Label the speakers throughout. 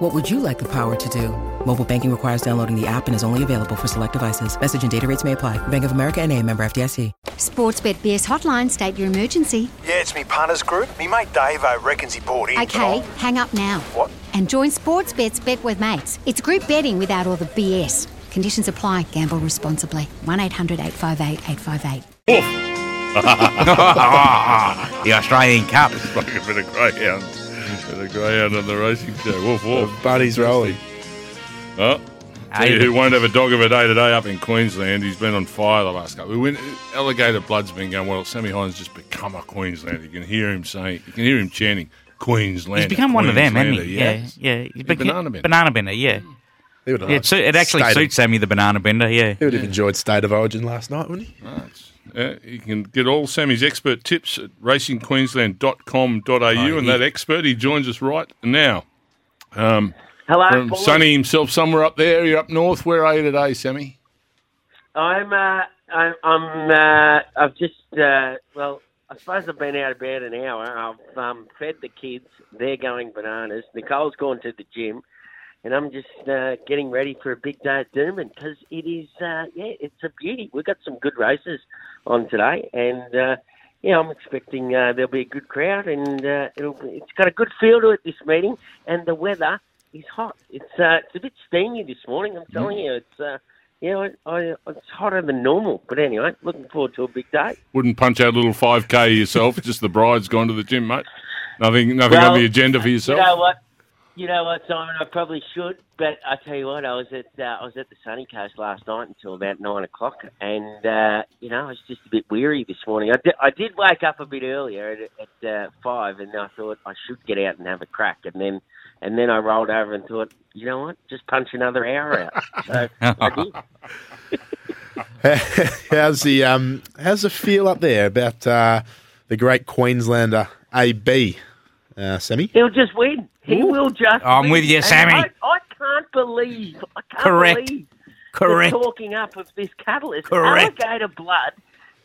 Speaker 1: What would you like the power to do? Mobile banking requires downloading the app and is only available for select devices. Message and data rates may apply. Bank of America and a member FDIC.
Speaker 2: Sportsbet BS hotline, state your emergency.
Speaker 3: Yeah, it's me punters group. Me mate Dave I reckons he bought in.
Speaker 2: Okay, hang up now.
Speaker 3: What?
Speaker 2: And join Sportsbet's Bet with Mates. It's group betting without all the BS. Conditions apply. Gamble responsibly. 1 800 858 858.
Speaker 4: the Australian Cup.
Speaker 5: It's like a bit of greyhound. Bit of greyhound on the racing show. Woof, woof.
Speaker 6: Buddy's rolling.
Speaker 5: Oh. Tell you who won't have a dog of a day today up in Queensland. He's been on fire the last couple. We went, alligator blood's been going well. Sammy Hyland just become a Queenslander. You can hear him saying, you can hear him chanting, Queensland.
Speaker 4: He's become one of them, hasn't he? Yeah,
Speaker 5: Yes.
Speaker 4: yeah. He's
Speaker 5: He's
Speaker 4: become-
Speaker 5: banana bender.
Speaker 4: Banana bender, yeah.
Speaker 6: He would have
Speaker 4: Yeah, it, su- it actually
Speaker 6: State of-
Speaker 4: suits Sammy the banana bender, yeah.
Speaker 6: He would have enjoyed State of Origin last night, wouldn't he?
Speaker 5: Uh, you can get all Sammy's expert tips at racingqueensland.com.au.
Speaker 4: Oh,
Speaker 5: and that expert, he joins us right now. Um,
Speaker 7: Hello,
Speaker 5: from
Speaker 7: boys.
Speaker 5: Sonny himself somewhere up there. You're up north. Where are you today, Sammy?
Speaker 7: I'm, uh, I'm, I'm uh, I've just, uh, well, I suppose I've been out about an hour. I've um, fed the kids. They're going bananas. Nicole's gone to the gym. And I'm just uh, getting ready for a big day at Doomben because it is, uh, yeah, it's a beauty. We've got some good races on today. And, uh, yeah, I'm expecting uh, there'll be a good crowd and uh, it'll be, it's got a good feel to it, this meeting. And the weather is hot. It's, uh, it's a bit steamy this morning, I'm telling you. It's, uh, yeah, I, I, it's hotter than normal. But anyway, looking forward to a big day.
Speaker 5: Wouldn't punch out a little 5K yourself. just the bride's gone to the gym, mate. Nothing, nothing
Speaker 7: Well,
Speaker 5: on the agenda for yourself.
Speaker 7: You know what? You know what, Simon? I probably should, but I tell you what, I was at uh, I was at the sunny coast last night until about nine o'clock, and uh, you know I was just a bit weary this morning. I did, I did wake up a bit earlier at, at uh, five, and I thought I should get out and have a crack, and then and then I rolled over and thought, you know what, just punch another hour out. So I did.
Speaker 6: how's the um how's the feel up there about uh, the great Queenslander AB, uh, Sammy?
Speaker 7: He'll just win. He will just.
Speaker 4: I'm with you, Sammy.
Speaker 7: I, I can't believe. I can't
Speaker 4: Correct.
Speaker 7: believe
Speaker 4: Correct.
Speaker 7: the talking up of this catalyst.
Speaker 4: Correct.
Speaker 7: Alligator blood.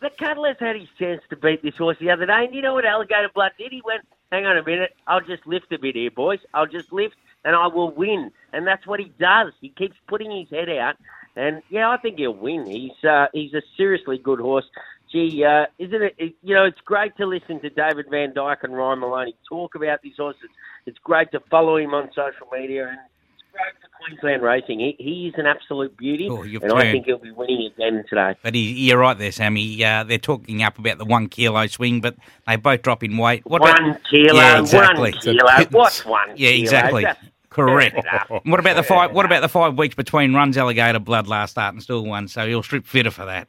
Speaker 7: The catalyst had his chance to beat this horse the other day, and you know what alligator blood did? He went, "Hang on a minute, I'll just lift a bit here, boys. I'll just lift, and I will win." And that's what he does. He keeps putting his head out, and yeah, I think he'll win. He's uh, he's a seriously good horse. Gee, uh, isn't it, it? You know, it's great to listen to David Vandyke and Ryan Maloney talk about these horses. It's great to follow him on social media, and it's great for Queensland racing. He, he is an absolute beauty,
Speaker 4: Oh,
Speaker 7: and I think he'll be winning again today.
Speaker 4: But he, you're right there, Sammy. Uh, they're talking up about the one kilo swing, but they both drop in weight. What
Speaker 7: one
Speaker 4: about,
Speaker 7: kilo,
Speaker 4: Yeah, exactly.
Speaker 7: one kilo. What's one?
Speaker 4: Yeah,
Speaker 7: kilo?
Speaker 4: exactly. Correct. What about the five? What about the five weeks between runs? Alligator blood last start and still won, so he'll strip fitter for that.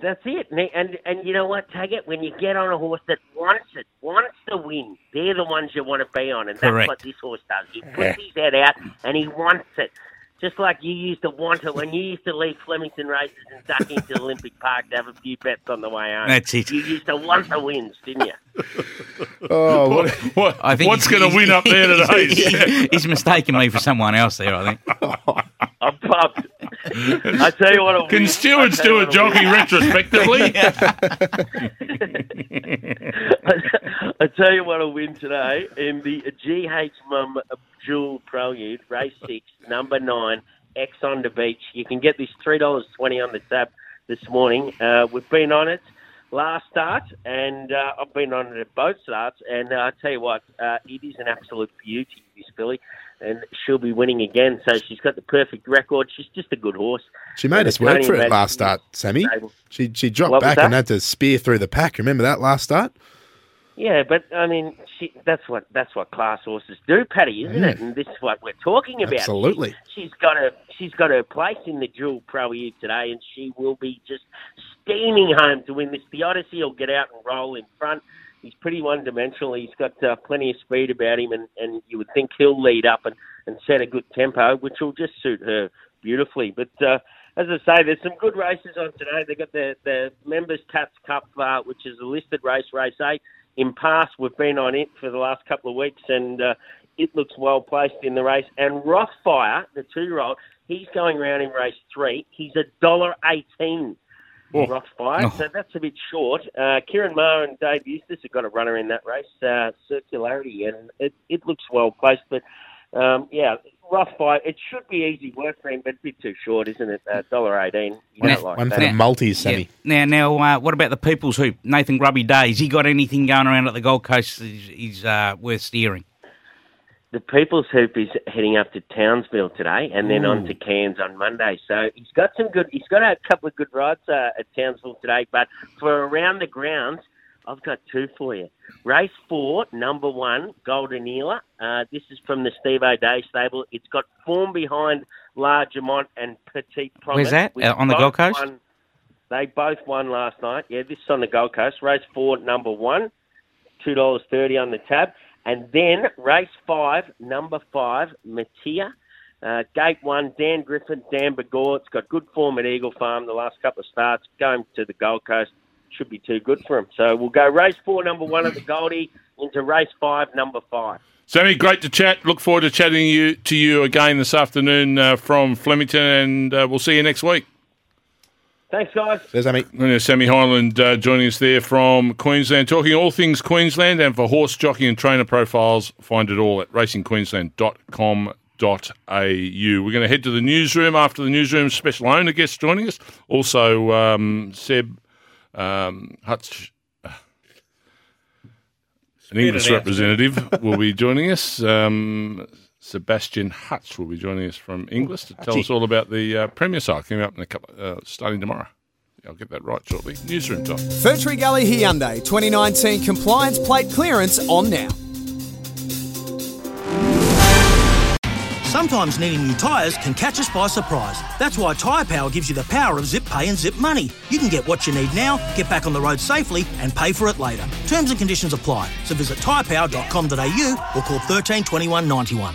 Speaker 7: That's it. And, and and you know what, Taggart? When you get on a horse that wants it, wants to win, they're the ones you want to be on, and
Speaker 4: Correct.
Speaker 7: that's what this horse does. He puts his head out and he wants it. Just like you used to want it when you used to leave Flemington races and duck into Olympic Park to have a few bets on the way home.
Speaker 4: That's it.
Speaker 7: You used to want the wins, didn't you?
Speaker 6: Oh, what,
Speaker 5: What,
Speaker 4: I think
Speaker 5: what's going to win up there today?
Speaker 4: He's, he's mistaken me for someone else there. I think.
Speaker 7: I tell you what,
Speaker 5: Can stewards do a
Speaker 7: what
Speaker 5: jockey retrospectively?
Speaker 7: I tell you what'll win today in the GH Mum Jewel Prelude, race six, number nine, X on the beach. You can get this three dollars twenty on the tab this morning. Uh, we've been on it last start, and uh, I've been on it at both starts. And uh, I tell you what, uh, it is an absolute beauty, this filly, and she'll be winning again. So she's got the perfect record. She's just a good horse.
Speaker 6: she made
Speaker 7: And
Speaker 6: us work for it last start, Sammy. She she dropped
Speaker 7: What
Speaker 6: back and had to spear through the pack. Remember that last start?
Speaker 7: Yeah, but I mean, she, that's what that's what class horses do, Patty, isn't it? And this is what we're talking about.
Speaker 6: Absolutely.
Speaker 7: She, has got a she's got her place in the dual pro here today, and she will be just steaming home to win this. The Odyssey will get out and roll in front. He's pretty one dimensional. He's got uh, plenty of speed about him, and, and you would think he'll lead up and, and set a good tempo, which will just suit her beautifully. But uh, as I say, there's some good races on today. They've got the, the Members Tats Cup, uh, which is a listed race, race eight. In past, we've been on it for the last couple of weeks, and uh, it looks well placed in the race. And Rothfire, the two-year-old, he's going round in race three. He's a dollar eighteen. Rothfire,
Speaker 4: Oh.
Speaker 7: so that's a bit short. Uh, Ciaron Maher and Dave Eustace have got a runner in that race, uh, Circularity, and it, it looks well placed. But um, yeah, Rothfire, it should be easy work for him, but a bit too short, isn't it? Uh, dollar eighteen. You
Speaker 6: One,
Speaker 7: don't like
Speaker 6: one
Speaker 7: that.
Speaker 6: for the multis,
Speaker 4: Yeah. Now, now, uh, what about the People's Hoop? Nathan Grubby Days. He got anything going around at the Gold Coast? He's, he's uh, worth steering.
Speaker 7: The People's Hoop is heading up to Townsville today, and then on to Cairns on Monday. So he's got some good. He's got a couple of good rides uh, at Townsville today. But for around the grounds, I've got two for you. Race four, number one, Golden Ealer. Uh, this is from the Steve O'Dea stable. It's got form behind Large Largemont and Petite Promise.
Speaker 4: Where's that? Uh, on the Gold Coast?
Speaker 7: won- they both won last night. Yeah, this is on the Gold Coast. Race four, number one, two dollars thirty on the tab, and then race five, number five, Matia. Uh, gate one, Dan Griffin, Dan Begore. It's got good form at Eagle Farm the last couple of starts. Going to the Gold Coast should be too good for him. So we'll go race four, number one at the Goldie, into race five, number five.
Speaker 5: Sammy, great to chat. Look forward to chatting you, to you again this afternoon uh, from Flemington, and uh, we'll see you next week.
Speaker 7: Thanks, guys.
Speaker 6: There's Sammy.
Speaker 5: And there's Sammy Hyland uh, joining us there from Queensland, talking all things Queensland. And for horse jockey and trainer profiles, find it all at racingqueensland.com.au. We're going to head to the newsroom after the newsroom special owner guest joining us. Also, um, Seb um, Hutch, an English representative, will be joining us. Um, Sebastian Hutch will be joining us from Inglis to tell us all about the uh, Premier side coming up in a couple, uh, starting tomorrow. I'll get that right shortly. Newsroom time.
Speaker 8: Fern Tree Gully Hyundai 2019 compliance plate clearance on now.
Speaker 9: Sometimes needing new tyres can catch us by surprise. That's why Tyre Power gives you the power of zip pay and zip money. You can get what you need now, get back on the road safely, and pay for it later. Terms and conditions apply. So visit tyrepower.com.au or call 13 21 91.